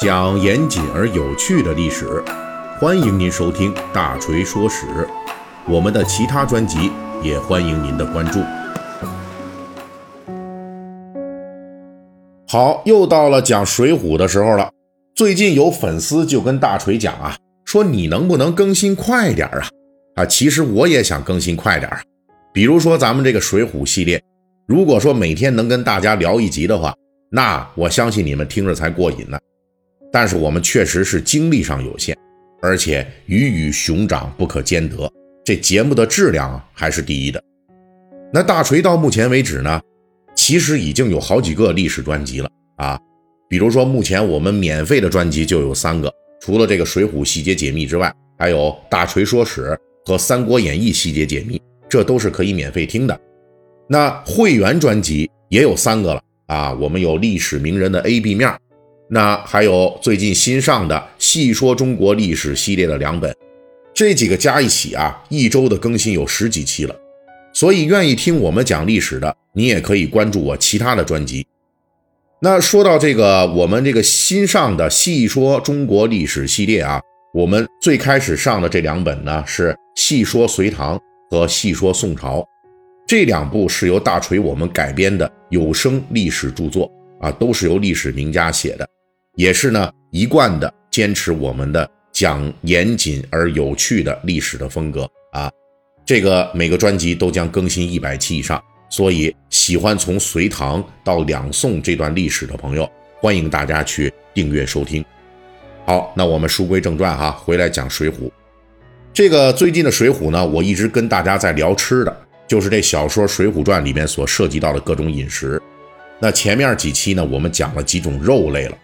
讲严谨而有趣的历史，欢迎您收听《大锤说史》。我们的其他专辑也欢迎您的关注。好，又到了讲《水浒》的时候了。最近有粉丝就跟大锤讲啊，说你能不能更新快点啊？啊，其实我也想更新快点啊。比如说咱们这个《水浒》系列，如果说每天能跟大家聊一集的话，那我相信你们听着才过瘾呢。但是我们确实是精力上有限，而且鱼与熊掌不可兼得，这节目的质量还是第一的。那大锤到目前为止呢，其实已经有好几个历史专辑了啊。比如说，目前我们免费的专辑就有三个，除了这个《水浒细节解密》之外，还有《大锤说史》和《三国演义细节解密》，这都是可以免费听的。那会员专辑也有三个了啊，我们有历史名人的 A、B 面，那还有最近新上的《细说中国历史》系列的两本，这几个加一起啊，一周的更新有十几期了。所以，愿意听我们讲历史的，你也可以关注我其他的专辑。那说到这个，我们这个新上的《细说中国历史》系列啊，我们最开始上的这两本呢是《细说隋唐》和《细说宋朝》，这两部是由大锤我们改编的有声历史著作啊，都是由历史名家写的，也是呢一贯的坚持我们的讲严谨而有趣的历史的风格啊。这个每个专辑都将更新一百期以上。所以，喜欢从隋唐到两宋这段历史的朋友，欢迎大家去订阅收听。好，那我们书归正传哈，回来讲《水浒》。这个最近的《水浒》呢，我一直跟大家在聊吃的，就是这小说《水浒传》里面所涉及到的各种饮食。那前面几期呢，我们讲了几种肉类了。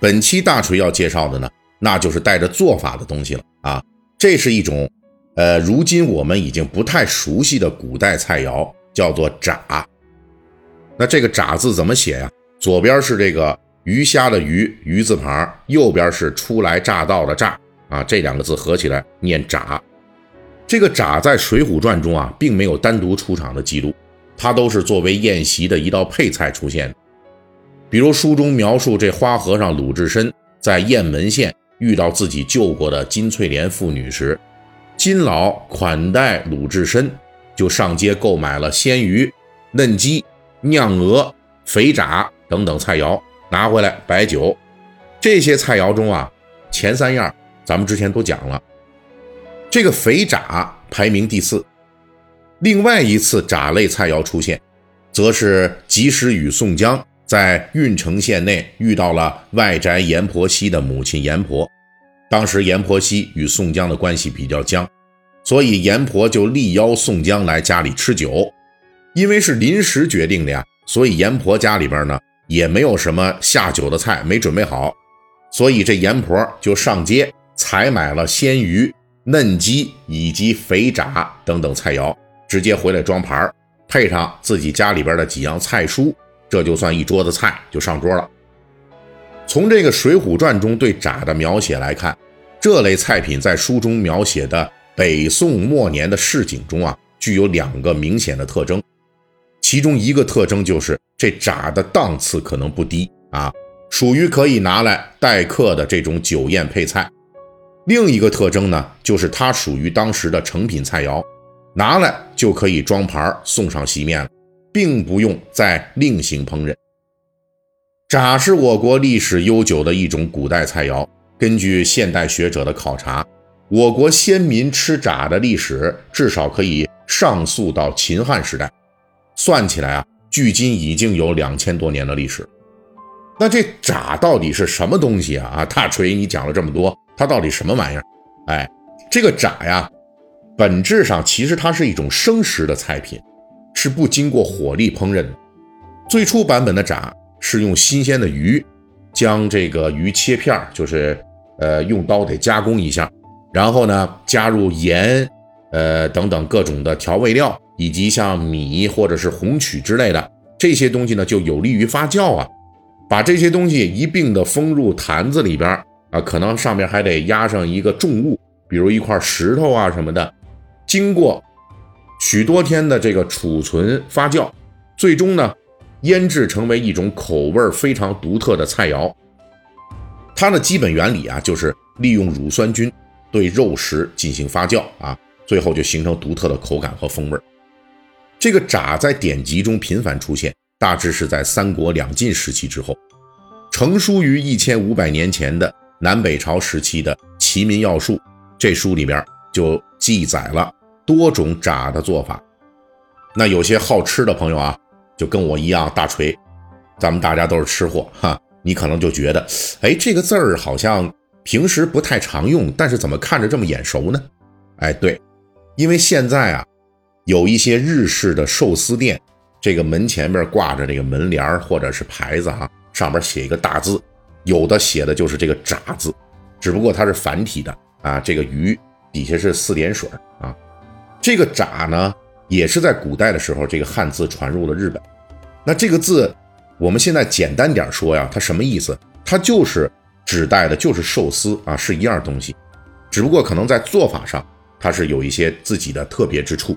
本期大锤要介绍的呢，那就是带着做法的东西了啊。这是一种，呃，如今我们已经不太熟悉的古代菜肴。叫做炸，那这个炸字怎么写呀？左边是这个鱼虾的鱼，鱼字旁，右边是初来乍到的乍啊，这两个字合起来念炸。这个炸在《水浒传》中啊，并没有单独出场的记录，它都是作为宴席的一道配菜出现。比如书中描述这花和尚鲁智深在雁门县遇到自己救过的金翠莲妇女时，金老款待鲁智深。就上街购买了鲜鱼、嫩鸡、酿鹅、肥炸等等菜肴，拿回来摆酒。这些菜肴中啊，前三样咱们之前都讲了，这个肥炸排名第四。另外一次炸类菜肴出现，则是及时雨宋江在郓城县内遇到了外宅阎婆惜的母亲阎婆，当时阎婆惜与宋江的关系比较僵。所以阎婆就力邀宋江来家里吃酒，因为是临时决定的呀，所以阎婆家里边呢也没有什么下酒的菜，没准备好，所以这阎婆就上街采买了鲜鱼、嫩鸡以及肥炸等等菜肴，直接回来装盘，配上自己家里边的几样菜蔬，这就算一桌子菜就上桌了。从这个《水浒传》中对炸的描写来看，这类菜品在书中描写的。北宋末年的市井中啊，具有两个明显的特征，其中一个特征就是这炸的档次可能不低啊，属于可以拿来待客的这种酒宴配菜。另一个特征呢，就是它属于当时的成品菜肴，拿来就可以装盘送上席面了，并不用再另行烹饪。炸是我国历史悠久的一种古代菜肴，根据现代学者的考察。我国先民吃炸的历史至少可以上溯到秦汉时代，算起来啊，距今已经有两千多年的历史。那这炸到底是什么东西啊？啊，大锤，你讲了这么多，它到底什么玩意儿？哎，这个炸呀，本质上其实它是一种生食的菜品，是不经过火力烹饪的。最初版本的炸是用新鲜的鱼，将这个鱼切片儿，就是呃用刀得加工一下。然后呢，加入盐，呃等等各种的调味料，以及像米或者是红曲之类的这些东西呢，就有利于发酵啊。把这些东西一并的封入坛子里边啊，可能上面还得压上一个重物，比如一块石头啊什么的。经过许多天的这个储存发酵，最终呢，腌制成为一种口味非常独特的菜肴。它的基本原理啊，就是利用乳酸菌对肉食进行发酵啊，最后就形成独特的口感和风味。这个炸在典籍中频繁出现，大致是在三国两晋时期之后。成书于一千五百年前的南北朝时期的《齐民要术》这书里边就记载了多种炸的做法。那有些好吃的朋友啊，就跟我一样，大锤，咱们大家都是吃货哈。你可能就觉得，哎，这个字儿好像平时不太常用，但是怎么看着这么眼熟呢？哎，对，因为现在啊，有一些日式的寿司店，这个门前边挂着这个门帘或者是牌子哈，上面写一个大字，有的写的就是这个“炸”字，只不过它是繁体的啊。这个鱼底下是四点水啊。这个“炸”呢，也是在古代的时候，这个汉字传入了日本。那这个字。我们现在简单点说呀，它什么意思？它就是指代的就是寿司啊，是一样东西，只不过可能在做法上它是有一些自己的特别之处。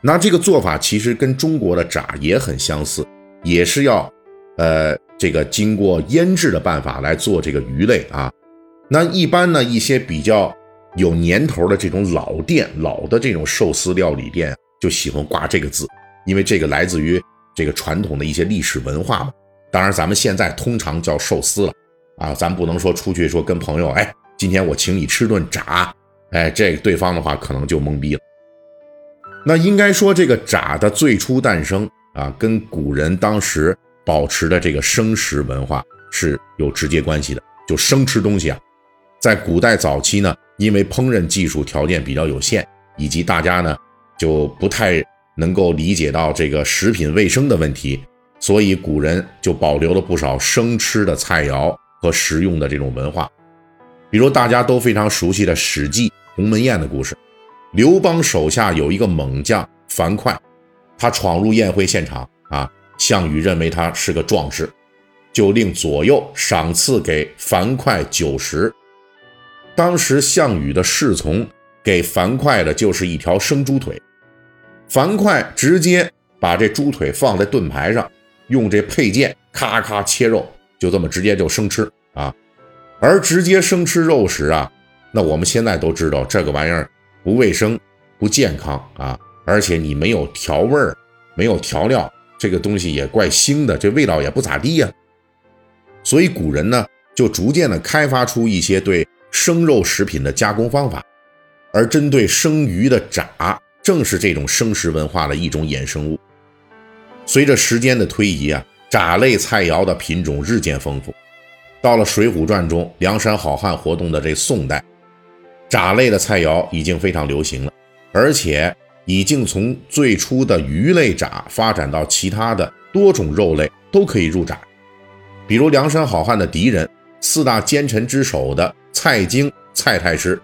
那这个做法其实跟中国的炸也很相似，也是要呃这个经过腌制的办法来做这个鱼类啊。那一般呢一些比较有年头的这种老店、老的这种寿司料理店就喜欢挂这个字，因为这个来自于这个传统的一些历史文化嘛。当然，咱们现在通常叫寿司了，啊，咱不能说出去说跟朋友，哎，今天我请你吃顿炸，哎，这对方的话可能就懵逼了。那应该说，这个炸的最初诞生啊，跟古人当时保持的这个生食文化是有直接关系的。就生吃东西啊，在古代早期呢，因为烹饪技术条件比较有限，以及大家呢就不太能够理解到这个食品卫生的问题。所以古人就保留了不少生吃的菜肴和食用的这种文化，比如大家都非常熟悉的《史记·鸿门宴》的故事。刘邦手下有一个猛将樊哙，他闯入宴会现场啊，项羽认为他是个壮士，就令左右赏赐给樊哙酒食。当时项羽的侍从给樊哙的就是一条生猪腿，樊哙直接把这猪腿放在盾牌上。用这佩剑咔咔切肉，就这么直接就生吃啊！而直接生吃肉食啊，那我们现在都知道这个玩意儿不卫生、不健康啊，而且你没有调味儿、没有调料，这个东西也怪腥的，这味道也不咋地呀。所以古人呢，就逐渐的开发出一些对生肉食品的加工方法，而针对生鱼的炸，正是这种生食文化的一种衍生物。随着时间的推移啊，炸类菜肴的品种日渐丰富。到了《水浒传》中，梁山好汉活动的这宋代，炸类的菜肴已经非常流行了，而且已经从最初的鱼类炸发展到其他的多种肉类都可以入炸。比如梁山好汉的敌人、四大奸臣之首的蔡京蔡太师，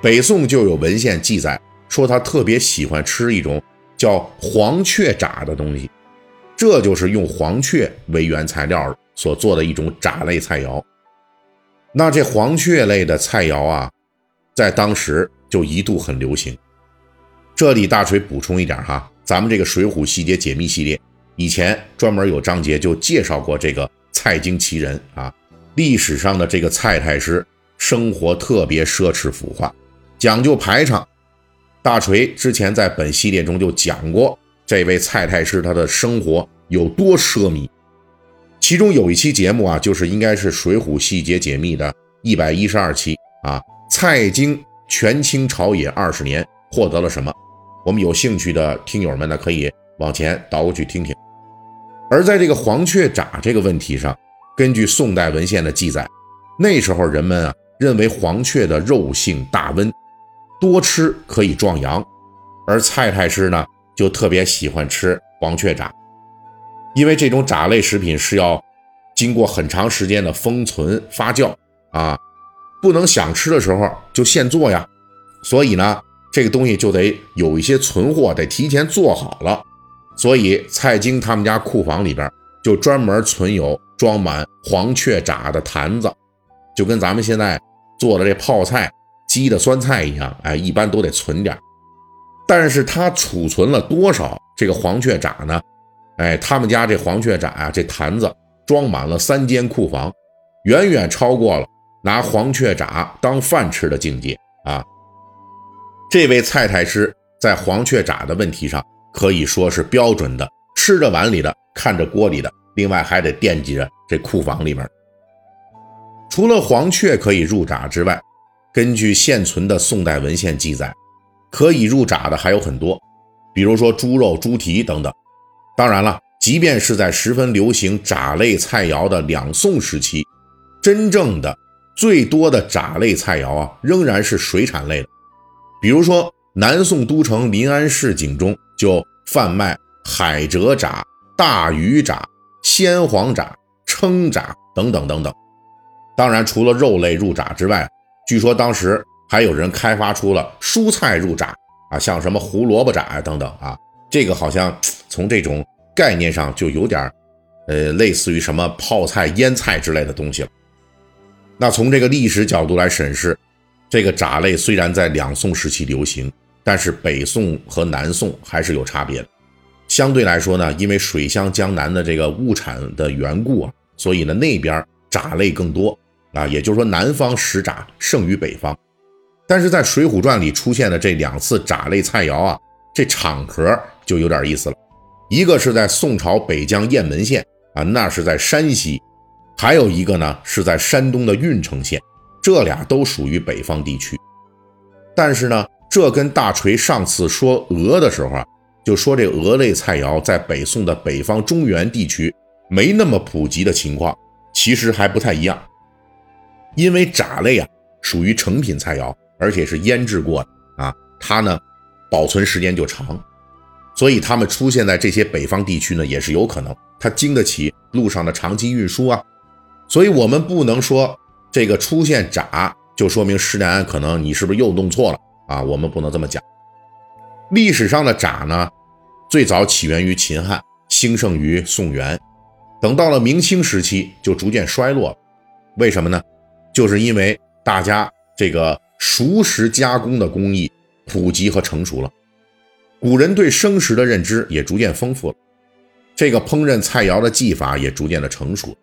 北宋就有文献记载说他特别喜欢吃一种。叫黄雀炸的东西，这就是用黄雀为原材料所做的一种炸类菜肴。那这黄雀类的菜肴啊，在当时就一度很流行。这里大锤补充一点哈，咱们这个《水浒细节解密》系列以前专门有章节就介绍过这个蔡京奇人啊，历史上的这个蔡太师生活特别奢侈腐化，讲究排场。大锤之前在本系列中就讲过，这位蔡太师他的生活有多奢靡。其中有一期节目啊，就是应该是《水浒细节解密》的一百一十二期啊。蔡京权倾朝野二十年，获得了什么？我们有兴趣的听友们呢，可以往前倒过去听听。而在这个黄雀炸这个问题上，根据宋代文献的记载，那时候人们啊认为黄雀的肉性大温。多吃可以壮阳，而蔡太师呢就特别喜欢吃黄雀炸，因为这种炸类食品是要经过很长时间的封存发酵啊，不能想吃的时候就现做呀，所以呢这个东西就得有一些存货，得提前做好了，所以蔡京他们家库房里边就专门存有装满黄雀炸的坛子，就跟咱们现在做的这泡菜。鸡的酸菜一样，哎，一般都得存点但是他储存了多少这个黄雀炸呢？哎，他们家这黄雀炸啊，这坛子装满了三间库房，远远超过了拿黄雀铡当饭吃的境界啊！这位蔡太师在黄雀铡的问题上可以说是标准的，吃着碗里的，看着锅里的，另外还得惦记着这库房里面。除了黄雀可以入铡之外，根据现存的宋代文献记载，可以入铡的还有很多，比如说猪肉、猪蹄等等。当然了。即便是在十分流行铡类菜肴的两宋时期，真正的最多的铡类菜肴啊，仍然是水产类的。比如说，南宋都城临安市井中就贩卖海蜇铡、大鱼铡、鲜黄铡、蛏铡等等等等。当然，除了肉类入闸之外，据说当时还有人开发出了蔬菜入闸啊，像什么胡萝卜铡啊等等啊。这个好像从这种。概念上就有点呃，类似于什么泡菜、腌菜之类的东西了。那从这个历史角度来审视，这个炸类虽然在两宋时期流行，但是北宋和南宋还是有差别的。相对来说呢，因为水乡江南的这个物产的缘故啊，所以呢那边炸类更多啊，也就是说南方食炸胜于北方。但是在《水浒传》里出现的这两次炸类菜肴啊，这场合就有点意思了。一个是在宋朝北疆雁门县啊，那是在山西；还有一个呢是在山东的郓城县，这俩都属于北方地区。但是呢，这跟大锤上次说鹅的时候啊，就说这鹅类菜肴在北宋的北方中原地区没那么普及的情况，其实还不太一样。因为炸类啊属于成品菜肴，而且是腌制过的啊，它呢保存时间就长。所以它们出现在这些北方地区呢，也是有可能，它经得起路上的长期运输啊。所以，我们不能说这个出现铡就说明施耐庵可能你是不是又弄错了啊？我们不能这么讲。历史上的铡呢，最早起源于秦汉，兴盛于宋元，等到了明清时期就逐渐衰落了。为什么呢？就是因为大家这个熟食加工的工艺普及和成熟了。古人对生食的认知也逐渐丰富了，这个烹饪菜肴的技法也逐渐的成熟，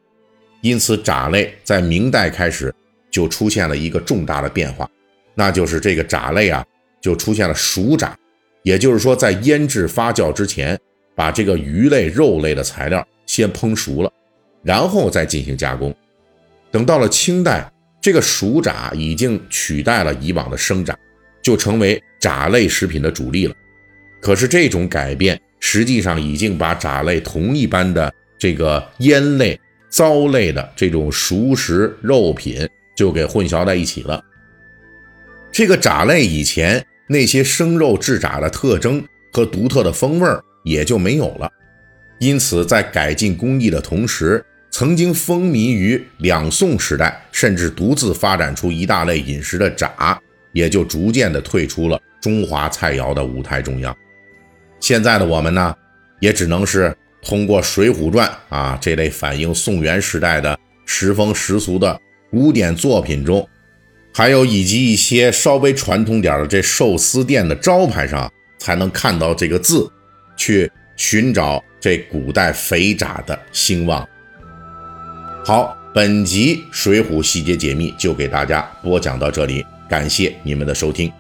因此铡类在明代开始就出现了一个重大的变化，那就是这个铡类啊就出现了熟铡，也就是说在腌制发酵之前，把这个鱼类、肉类的材料先烹熟了，然后再进行加工。等到了清代，这个熟炸已经取代了以往的生炸，就成为炸类食品的主力了。可是这种改变，实际上已经把炸类同一般的这个腌类、糟类的这种熟食肉品就给混淆在一起了。这个炸类以前那些生肉制炸的特征和独特的风味也就没有了。因此，在改进工艺的同时，曾经风靡于两宋时代，甚至独自发展出一大类饮食的炸，也就逐渐的退出了中华菜肴的舞台中央。现在的我们呢，也只能是通过《水浒传》啊这类反映宋元时代的时风时俗的古典作品中，还有以及一些稍微传统点的这寿司店的招牌上，才能看到这个字，去寻找这古代肥宅的兴旺。好，本集《水浒细节解密》就给大家播讲到这里，感谢你们的收听。